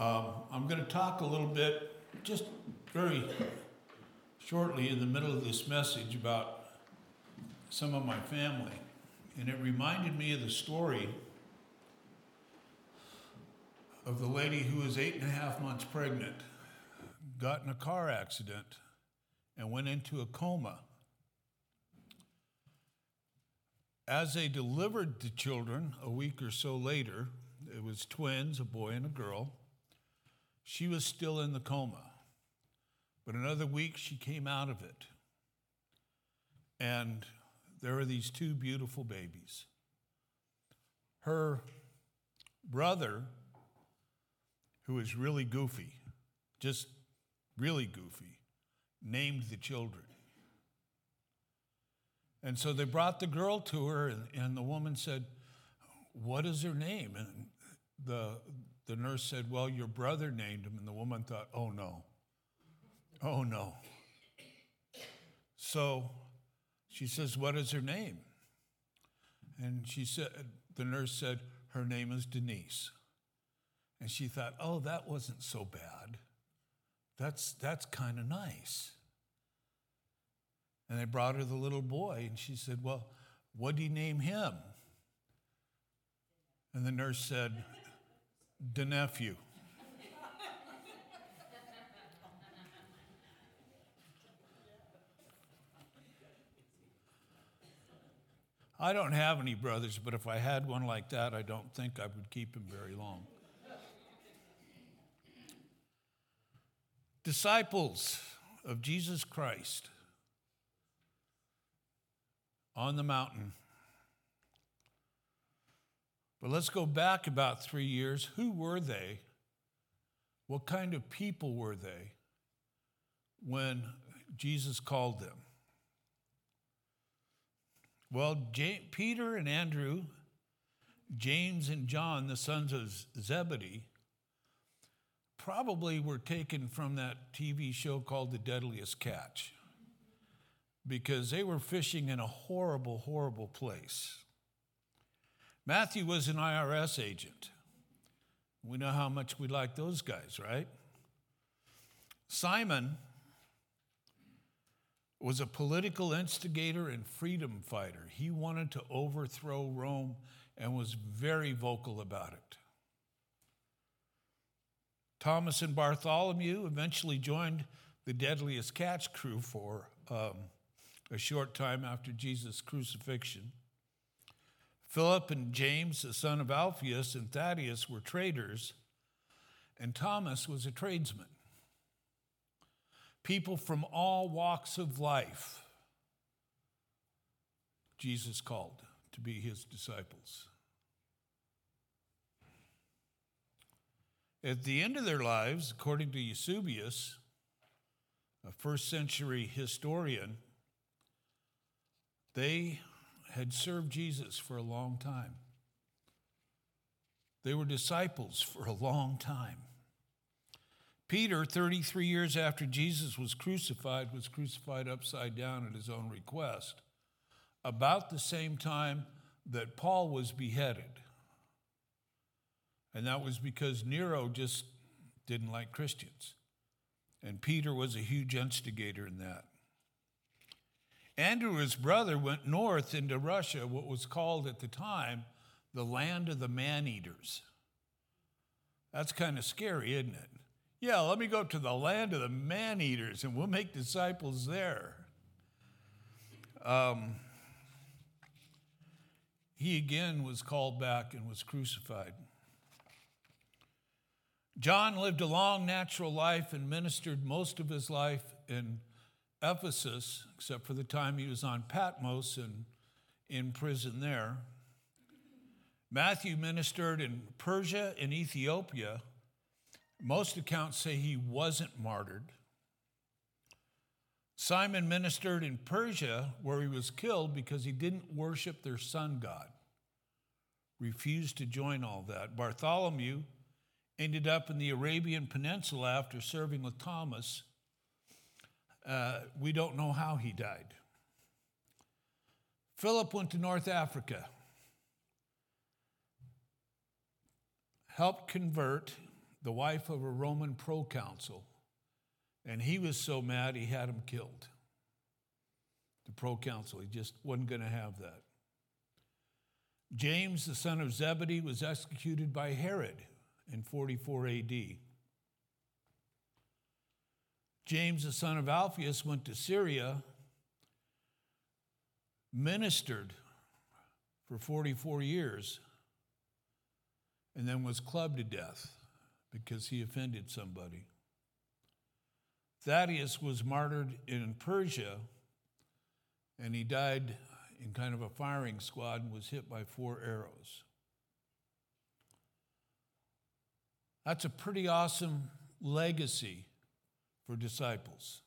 Um, I'm going to talk a little bit, just very shortly in the middle of this message about some of my family. And it reminded me of the story of the lady who was eight and a half months pregnant, got in a car accident, and went into a coma. As they delivered the children a week or so later, it was twins, a boy and a girl, she was still in the coma. But another week, she came out of it. And there are these two beautiful babies. Her brother, who is really goofy, just really goofy, named the children. And so they brought the girl to her, and, and the woman said, What is her name? And the, the nurse said, Well, your brother named him. And the woman thought, Oh no. Oh no. So she says, What is her name? And she said, The nurse said, Her name is Denise. And she thought, Oh, that wasn't so bad. That's, that's kind of nice. And they brought her the little boy, and she said, Well, what do you name him? And the nurse said, The nephew. I don't have any brothers, but if I had one like that, I don't think I would keep him very long. Disciples of Jesus Christ on the mountain. But let's go back about three years. Who were they? What kind of people were they when Jesus called them? Well, Peter and Andrew, James and John, the sons of Zebedee, probably were taken from that TV show called The Deadliest Catch because they were fishing in a horrible, horrible place. Matthew was an IRS agent. We know how much we like those guys, right? Simon was a political instigator and freedom fighter. He wanted to overthrow Rome and was very vocal about it. Thomas and Bartholomew eventually joined the Deadliest Catch crew for um, a short time after Jesus' crucifixion. Philip and James, the son of Alphaeus, and Thaddeus were traders, and Thomas was a tradesman people from all walks of life, Jesus called to be his disciples. At the end of their lives, according to Eusebius, a first century historian, they had served Jesus for a long time. They were disciples for a long time. Peter, 33 years after Jesus was crucified, was crucified upside down at his own request, about the same time that Paul was beheaded. And that was because Nero just didn't like Christians. And Peter was a huge instigator in that. Andrew, his brother, went north into Russia, what was called at the time the land of the man eaters. That's kind of scary, isn't it? Yeah, let me go to the land of the man eaters and we'll make disciples there. Um, he again was called back and was crucified. John lived a long natural life and ministered most of his life in Ephesus, except for the time he was on Patmos and in prison there. Matthew ministered in Persia and Ethiopia most accounts say he wasn't martyred. Simon ministered in Persia, where he was killed because he didn't worship their sun god, refused to join all that. Bartholomew ended up in the Arabian Peninsula after serving with Thomas. Uh, we don't know how he died. Philip went to North Africa, helped convert the wife of a Roman proconsul, and he was so mad he had him killed. The proconsul, he just wasn't going to have that. James, the son of Zebedee, was executed by Herod in 44 AD. James, the son of Alphaeus, went to Syria, ministered for 44 years, and then was clubbed to death because he offended somebody. Thaddeus was martyred in Persia, and he died in kind of a firing squad and was hit by four arrows. That's a pretty awesome legacy for disciples.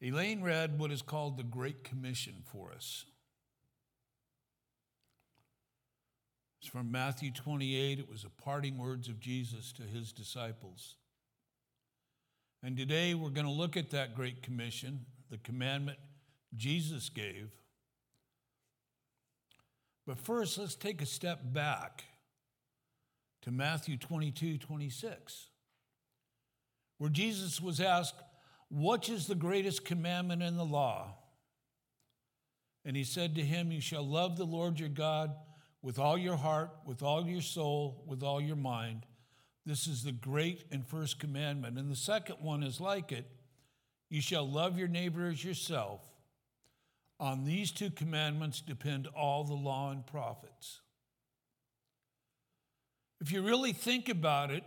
Elaine read what is called the Great Commission for us. It's from Matthew 28. It was the parting words of Jesus to his disciples. And today we're going to look at that Great Commission, the commandment Jesus gave. But first, let's take a step back to Matthew 22 26, where Jesus was asked, Which is the greatest commandment in the law? And he said to him, You shall love the Lord your God with all your heart, with all your soul, with all your mind. This is the great and first commandment. And the second one is like it you shall love your neighbor as yourself. On these two commandments depend all the law and prophets. If you really think about it,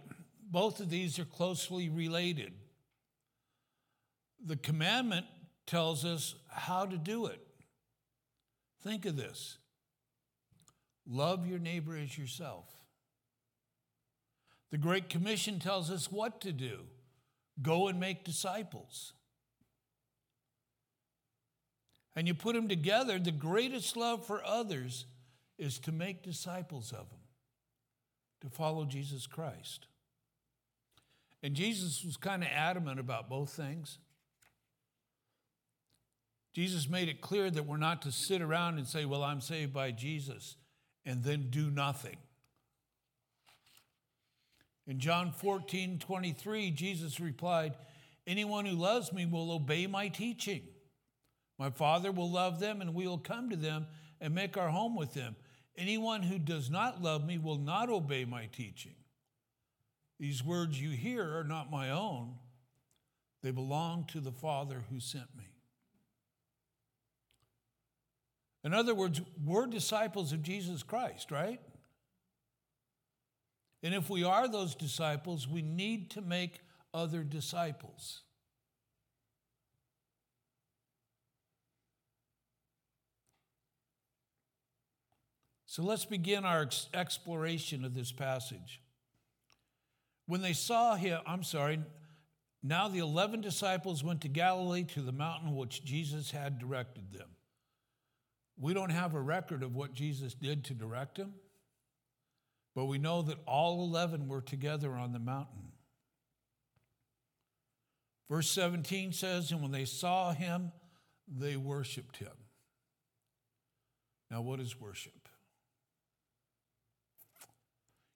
both of these are closely related. The commandment tells us how to do it. Think of this love your neighbor as yourself. The Great Commission tells us what to do go and make disciples. And you put them together, the greatest love for others is to make disciples of them to follow Jesus Christ. And Jesus was kind of adamant about both things. Jesus made it clear that we're not to sit around and say, Well, I'm saved by Jesus, and then do nothing. In John 14, 23, Jesus replied, Anyone who loves me will obey my teaching. My Father will love them, and we will come to them and make our home with them. Anyone who does not love me will not obey my teaching. These words you hear are not my own, they belong to the Father who sent me. In other words, we're disciples of Jesus Christ, right? And if we are those disciples, we need to make other disciples. So let's begin our exploration of this passage. When they saw him, I'm sorry, now the 11 disciples went to Galilee to the mountain which Jesus had directed them. We don't have a record of what Jesus did to direct them, but we know that all 11 were together on the mountain. Verse 17 says, And when they saw him, they worshiped him. Now, what is worship?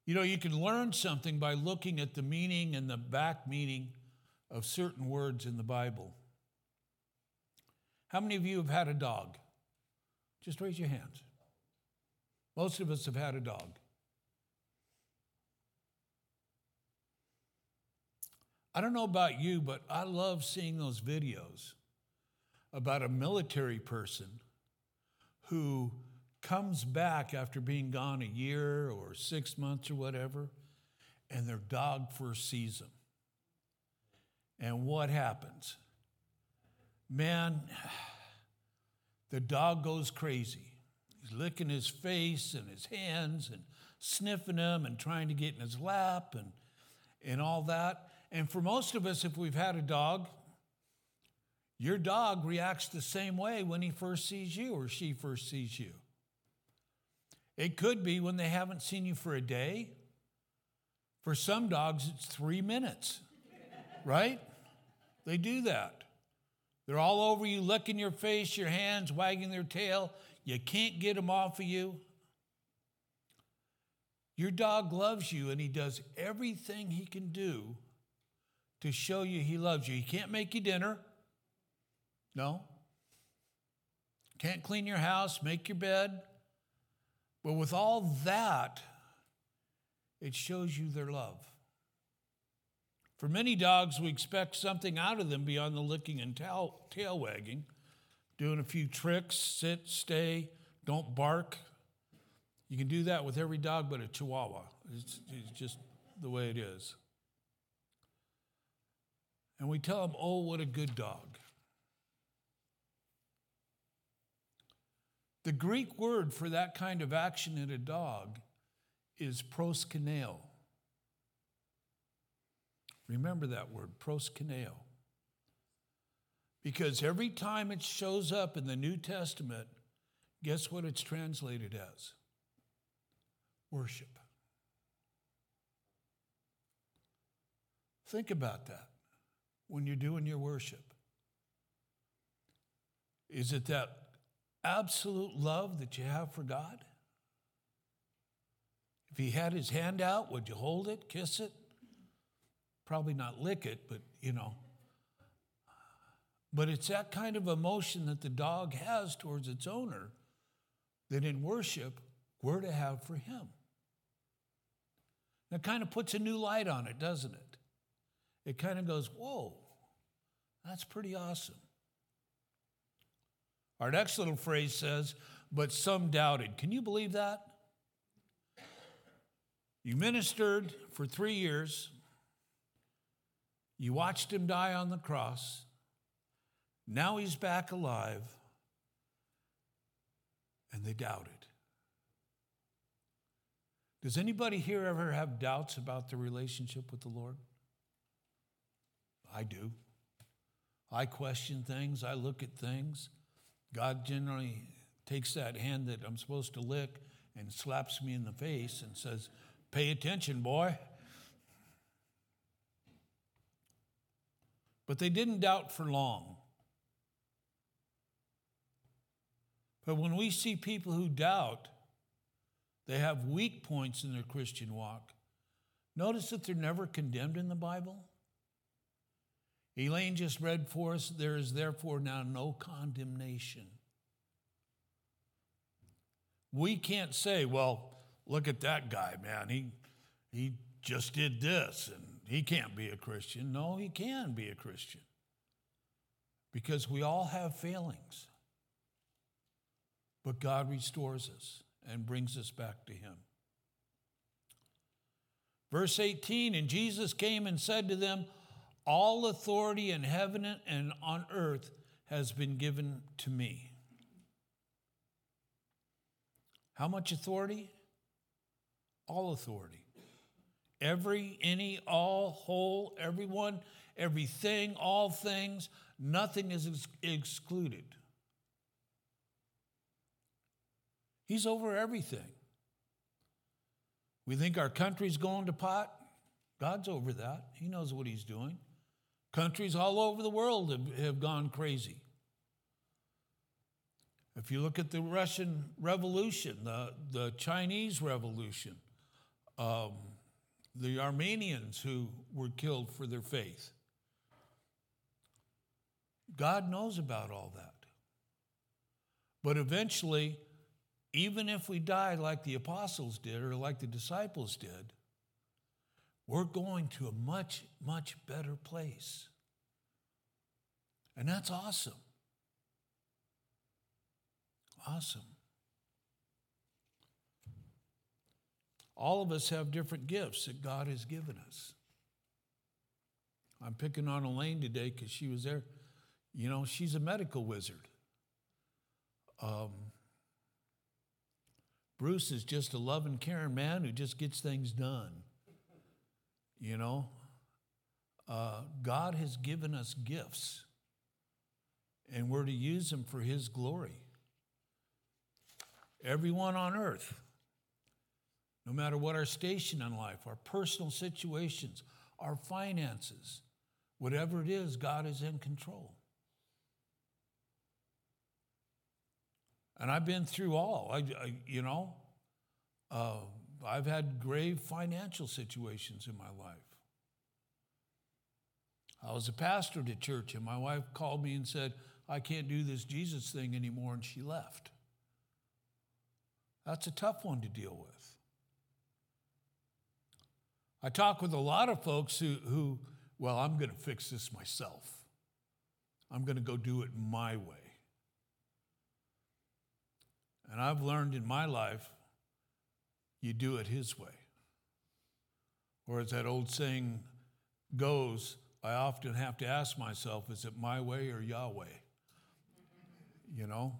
You know, you can learn something by looking at the meaning and the back meaning of certain words in the Bible. How many of you have had a dog? Just raise your hands. Most of us have had a dog. I don't know about you, but I love seeing those videos about a military person who comes back after being gone a year or six months or whatever, and their dog first sees them. And what happens? Man, the dog goes crazy. He's licking his face and his hands and sniffing him and trying to get in his lap and, and all that. And for most of us, if we've had a dog, your dog reacts the same way when he first sees you or she first sees you. It could be when they haven't seen you for a day. For some dogs, it's three minutes, right? They do that. They're all over you, licking your face, your hands, wagging their tail. You can't get them off of you. Your dog loves you and he does everything he can do to show you he loves you. He can't make you dinner. No. Can't clean your house, make your bed. But with all that, it shows you their love. For many dogs, we expect something out of them beyond the licking and tail, tail wagging, doing a few tricks, sit, stay, don't bark. You can do that with every dog but a chihuahua. It's, it's just the way it is. And we tell them, oh, what a good dog. The Greek word for that kind of action in a dog is proskuneo. Remember that word, proskuneo. Because every time it shows up in the New Testament, guess what it's translated as? Worship. Think about that when you're doing your worship. Is it that absolute love that you have for God? If he had his hand out, would you hold it, kiss it? Probably not lick it, but you know. But it's that kind of emotion that the dog has towards its owner that in worship we're to have for him. That kind of puts a new light on it, doesn't it? It kind of goes, whoa, that's pretty awesome. Our next little phrase says, but some doubted. Can you believe that? You ministered for three years. You watched him die on the cross. Now he's back alive. And they doubted. Does anybody here ever have doubts about the relationship with the Lord? I do. I question things, I look at things. God generally takes that hand that I'm supposed to lick and slaps me in the face and says, Pay attention, boy. But they didn't doubt for long. But when we see people who doubt, they have weak points in their Christian walk. Notice that they're never condemned in the Bible. Elaine just read for us there is therefore now no condemnation. We can't say, well, look at that guy, man. He, he just did this and he can't be a Christian. No, he can be a Christian because we all have failings. But God restores us and brings us back to him. Verse 18 And Jesus came and said to them, all authority in heaven and on earth has been given to me. How much authority? All authority. Every, any, all, whole, everyone, everything, all things, nothing is ex- excluded. He's over everything. We think our country's going to pot. God's over that. He knows what he's doing. Countries all over the world have, have gone crazy. If you look at the Russian Revolution, the, the Chinese Revolution, um, the Armenians who were killed for their faith, God knows about all that. But eventually, even if we die like the apostles did or like the disciples did, we're going to a much, much better place. And that's awesome. Awesome. All of us have different gifts that God has given us. I'm picking on Elaine today because she was there. You know, she's a medical wizard. Um, Bruce is just a loving, caring man who just gets things done. You know, uh, God has given us gifts, and we're to use them for His glory. Everyone on earth, no matter what our station in life, our personal situations, our finances, whatever it is, God is in control. And I've been through all. I, I you know, uh, I've had grave financial situations in my life. I was a pastor at church, and my wife called me and said, I can't do this Jesus thing anymore, and she left. That's a tough one to deal with. I talk with a lot of folks who, who well, I'm going to fix this myself. I'm going to go do it my way. And I've learned in my life, you do it His way. Or as that old saying goes, I often have to ask myself, is it my way or Yahweh? You know?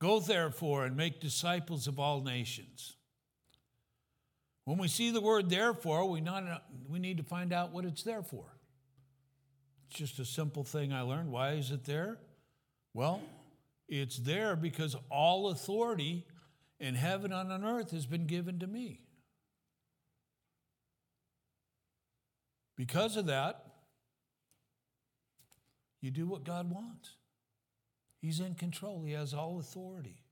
Go therefore and make disciples of all nations. When we see the word therefore, we, not, we need to find out what it's there for. It's just a simple thing I learned. Why is it there? Well, it's there because all authority in heaven and on earth has been given to me. Because of that, you do what God wants. He's in control, He has all authority.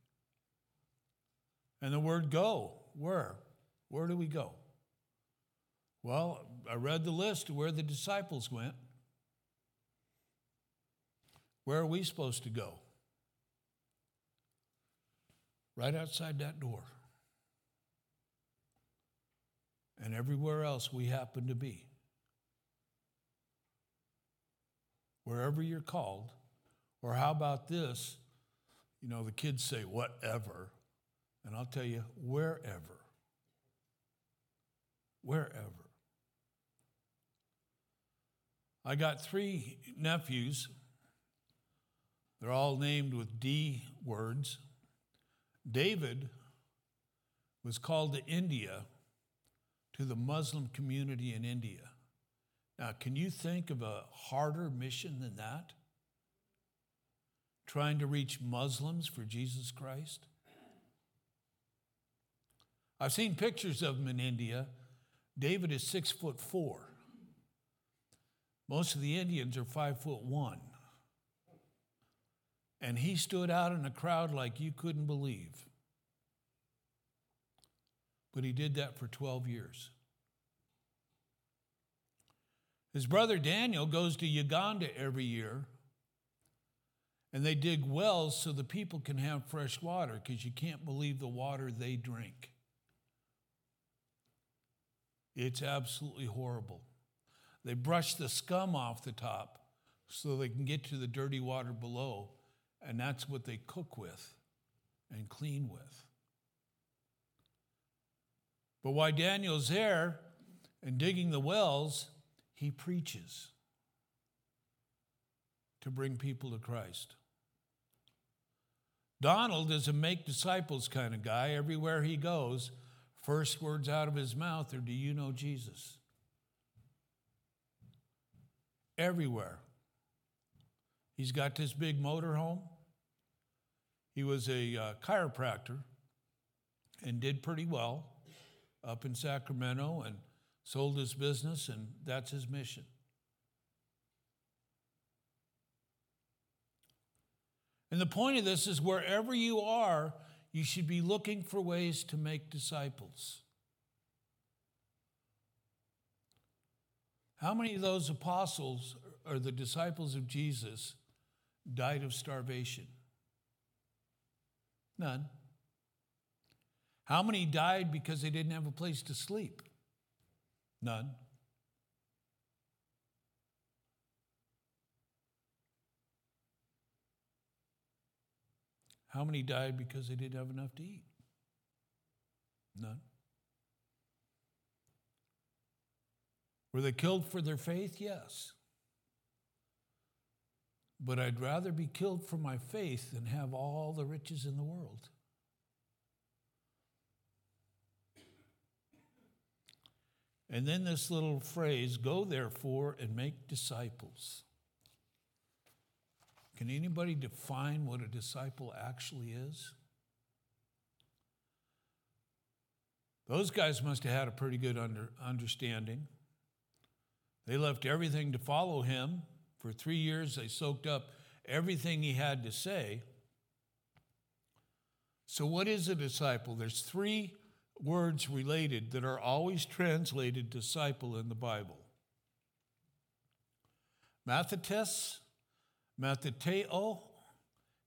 And the word go, where? Where do we go? Well, I read the list of where the disciples went. Where are we supposed to go? Right outside that door. And everywhere else we happen to be. wherever you're called. Or how about this? You know, the kids say, whatever. And I'll tell you, wherever. Wherever. I got three nephews. They're all named with D words. David was called to India, to the Muslim community in India. Now, can you think of a harder mission than that? Trying to reach Muslims for Jesus Christ? I've seen pictures of him in India. David is six foot four. Most of the Indians are five foot one. And he stood out in a crowd like you couldn't believe. But he did that for 12 years. His brother Daniel goes to Uganda every year and they dig wells so the people can have fresh water because you can't believe the water they drink. It's absolutely horrible. They brush the scum off the top so they can get to the dirty water below, and that's what they cook with and clean with. But while Daniel's there and digging the wells, he preaches to bring people to Christ. Donald is a make disciples kind of guy. Everywhere he goes, first words out of his mouth are, Do you know Jesus? Everywhere. He's got this big motorhome. He was a uh, chiropractor and did pretty well up in Sacramento and sold his business, and that's his mission. And the point of this is wherever you are, you should be looking for ways to make disciples. How many of those apostles or the disciples of Jesus died of starvation? None. How many died because they didn't have a place to sleep? None. How many died because they didn't have enough to eat? None. Were they killed for their faith? Yes. But I'd rather be killed for my faith than have all the riches in the world. And then this little phrase go therefore and make disciples. Can anybody define what a disciple actually is? Those guys must have had a pretty good under, understanding. They left everything to follow him. For three years, they soaked up everything he had to say. So, what is a disciple? There's three words related that are always translated disciple in the Bible Mathetes, Matheteo,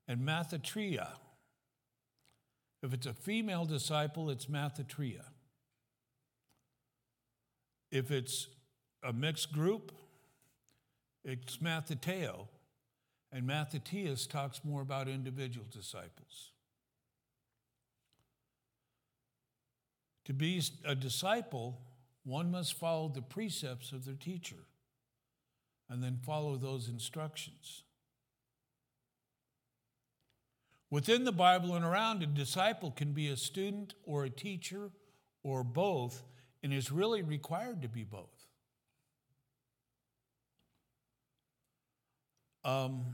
and Mathetria. If it's a female disciple, it's Mathetria. If it's a mixed group, it's Matheteo. And Mathetius talks more about individual disciples. To be a disciple, one must follow the precepts of their teacher and then follow those instructions. Within the Bible and around, a disciple can be a student or a teacher or both, and is really required to be both. Um,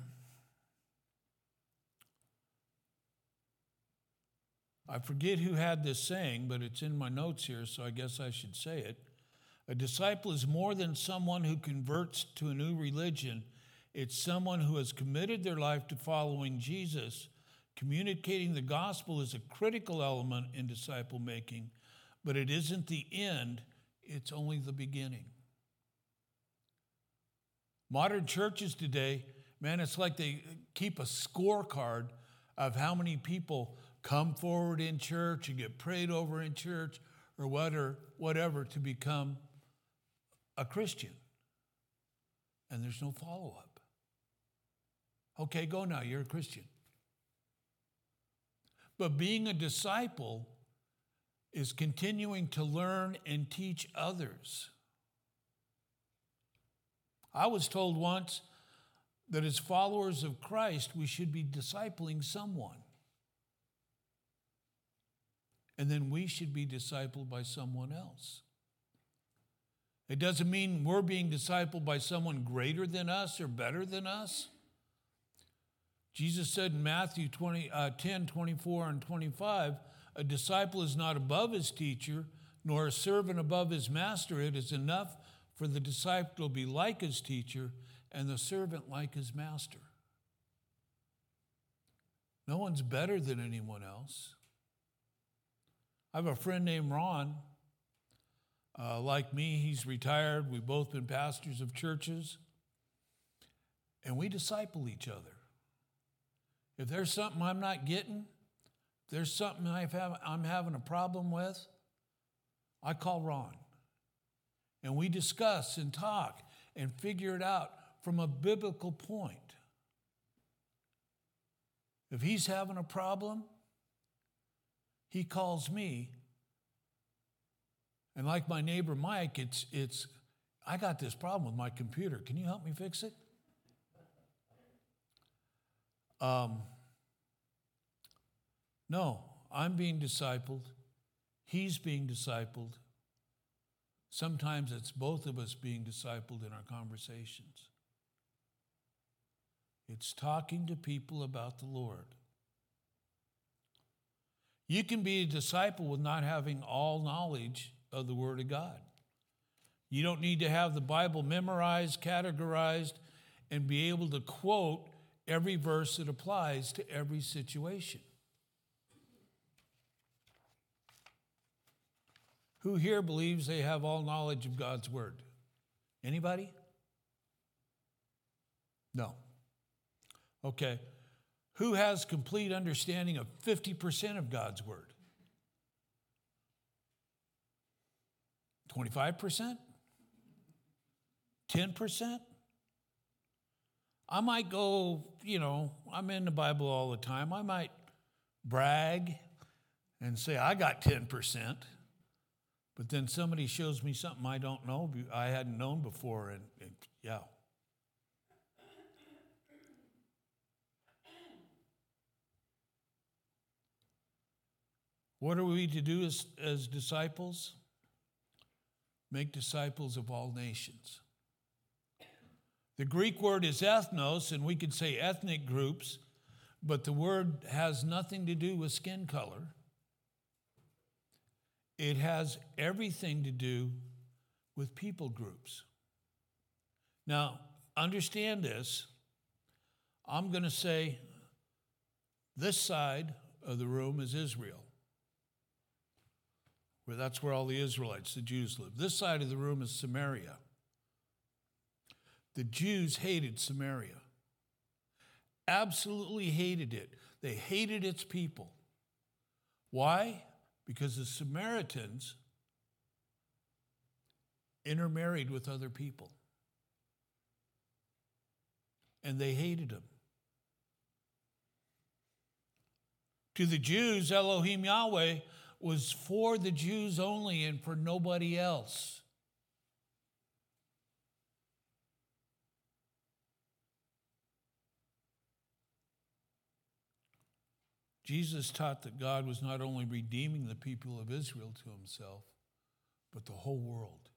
I forget who had this saying, but it's in my notes here, so I guess I should say it. A disciple is more than someone who converts to a new religion, it's someone who has committed their life to following Jesus Communicating the gospel is a critical element in disciple making, but it isn't the end, it's only the beginning. Modern churches today, man, it's like they keep a scorecard of how many people come forward in church and get prayed over in church or whatever, whatever to become a Christian. And there's no follow up. Okay, go now, you're a Christian. But being a disciple is continuing to learn and teach others. I was told once that as followers of Christ, we should be discipling someone. And then we should be discipled by someone else. It doesn't mean we're being discipled by someone greater than us or better than us. Jesus said in Matthew 20, uh, 10 24 and 25, a disciple is not above his teacher, nor a servant above his master. It is enough for the disciple to be like his teacher and the servant like his master. No one's better than anyone else. I have a friend named Ron. Uh, like me, he's retired. We've both been pastors of churches, and we disciple each other. If there's something I'm not getting, if there's something have, I'm having a problem with, I call Ron. And we discuss and talk and figure it out from a biblical point. If he's having a problem, he calls me. And like my neighbor Mike, it's, it's I got this problem with my computer. Can you help me fix it? Um, no, I'm being discipled. He's being discipled. Sometimes it's both of us being discipled in our conversations. It's talking to people about the Lord. You can be a disciple with not having all knowledge of the Word of God. You don't need to have the Bible memorized, categorized, and be able to quote every verse that applies to every situation. Who here believes they have all knowledge of God's word? Anybody? No. Okay. Who has complete understanding of 50% of God's word? 25%? 10%? I might go, you know, I'm in the Bible all the time. I might brag and say, I got 10%. But then somebody shows me something I don't know, I hadn't known before, and, and yeah. What are we to do as, as disciples? Make disciples of all nations. The Greek word is ethnos, and we could say ethnic groups, but the word has nothing to do with skin color. It has everything to do with people groups. Now, understand this. I'm going to say this side of the room is Israel, where that's where all the Israelites, the Jews, live. This side of the room is Samaria. The Jews hated Samaria, absolutely hated it. They hated its people. Why? Because the Samaritans intermarried with other people. And they hated them. To the Jews, Elohim Yahweh was for the Jews only and for nobody else. Jesus taught that God was not only redeeming the people of Israel to himself, but the whole world.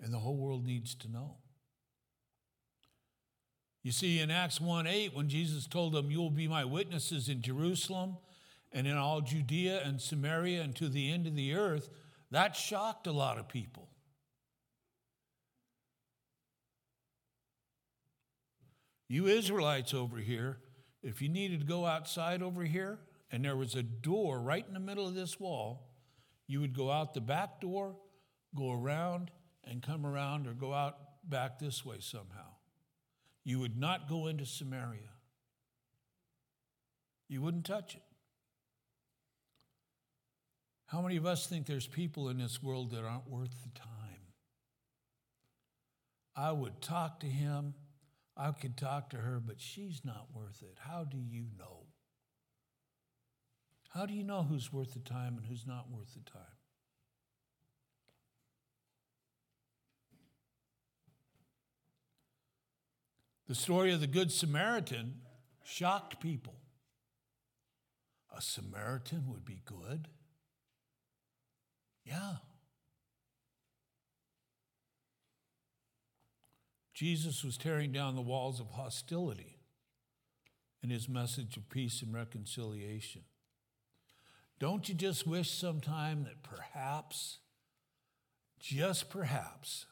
And the whole world needs to know. You see, in Acts 1 8, when Jesus told them, You will be my witnesses in Jerusalem and in all Judea and Samaria and to the end of the earth, that shocked a lot of people. You Israelites over here, if you needed to go outside over here and there was a door right in the middle of this wall, you would go out the back door, go around, and come around or go out back this way somehow. You would not go into Samaria. You wouldn't touch it. How many of us think there's people in this world that aren't worth the time? I would talk to him I could talk to her, but she's not worth it. How do you know? How do you know who's worth the time and who's not worth the time? The story of the Good Samaritan shocked people. A Samaritan would be good? Yeah. Jesus was tearing down the walls of hostility in his message of peace and reconciliation. Don't you just wish sometime that perhaps, just perhaps,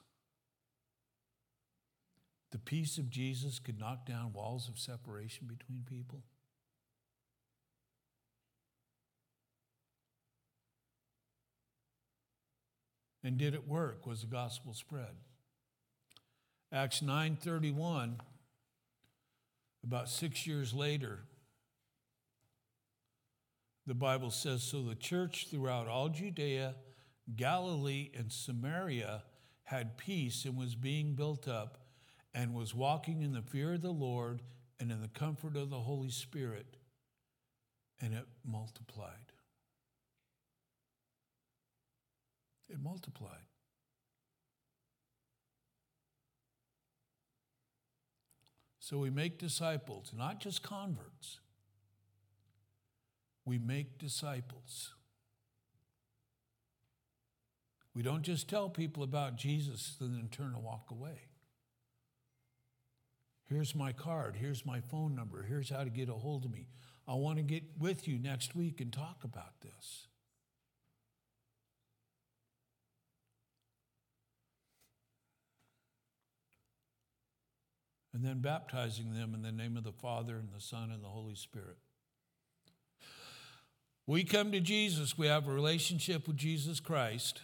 the peace of Jesus could knock down walls of separation between people? And did it work? Was the gospel spread? Acts 9:31 about 6 years later the Bible says so the church throughout all Judea, Galilee and Samaria had peace and was being built up and was walking in the fear of the Lord and in the comfort of the Holy Spirit and it multiplied. It multiplied. So we make disciples, not just converts. We make disciples. We don't just tell people about Jesus and then turn and walk away. Here's my card. Here's my phone number. Here's how to get a hold of me. I want to get with you next week and talk about this. And then baptizing them in the name of the Father and the Son and the Holy Spirit. We come to Jesus, we have a relationship with Jesus Christ,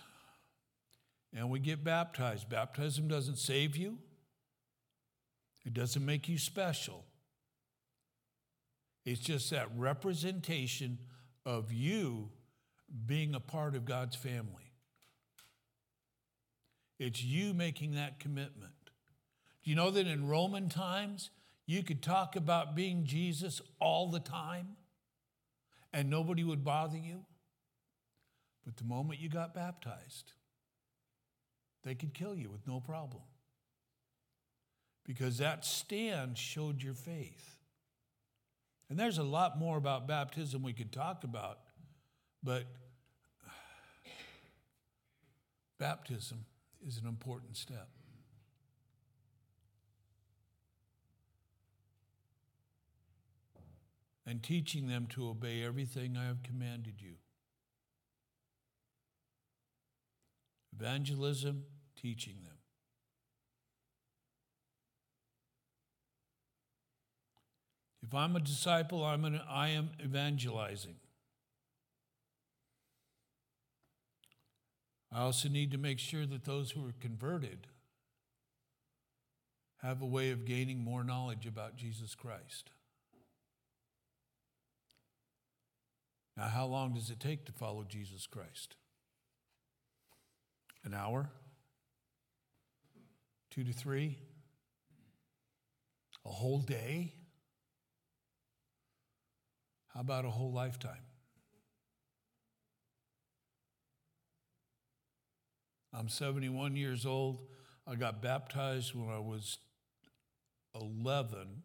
and we get baptized. Baptism doesn't save you, it doesn't make you special. It's just that representation of you being a part of God's family. It's you making that commitment. Do you know that in Roman times, you could talk about being Jesus all the time and nobody would bother you? But the moment you got baptized, they could kill you with no problem. Because that stand showed your faith. And there's a lot more about baptism we could talk about, but baptism is an important step. And teaching them to obey everything I have commanded you. Evangelism, teaching them. If I'm a disciple, I'm an, I am evangelizing. I also need to make sure that those who are converted have a way of gaining more knowledge about Jesus Christ. Now, how long does it take to follow Jesus Christ? An hour? Two to three? A whole day? How about a whole lifetime? I'm 71 years old. I got baptized when I was 11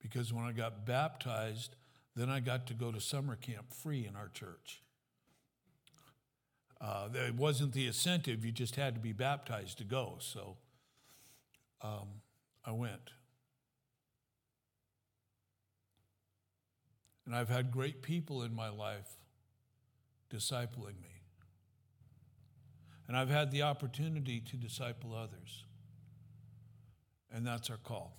because when I got baptized, then I got to go to summer camp free in our church. Uh, it wasn't the incentive, you just had to be baptized to go. So um, I went. And I've had great people in my life discipling me. And I've had the opportunity to disciple others. And that's our call.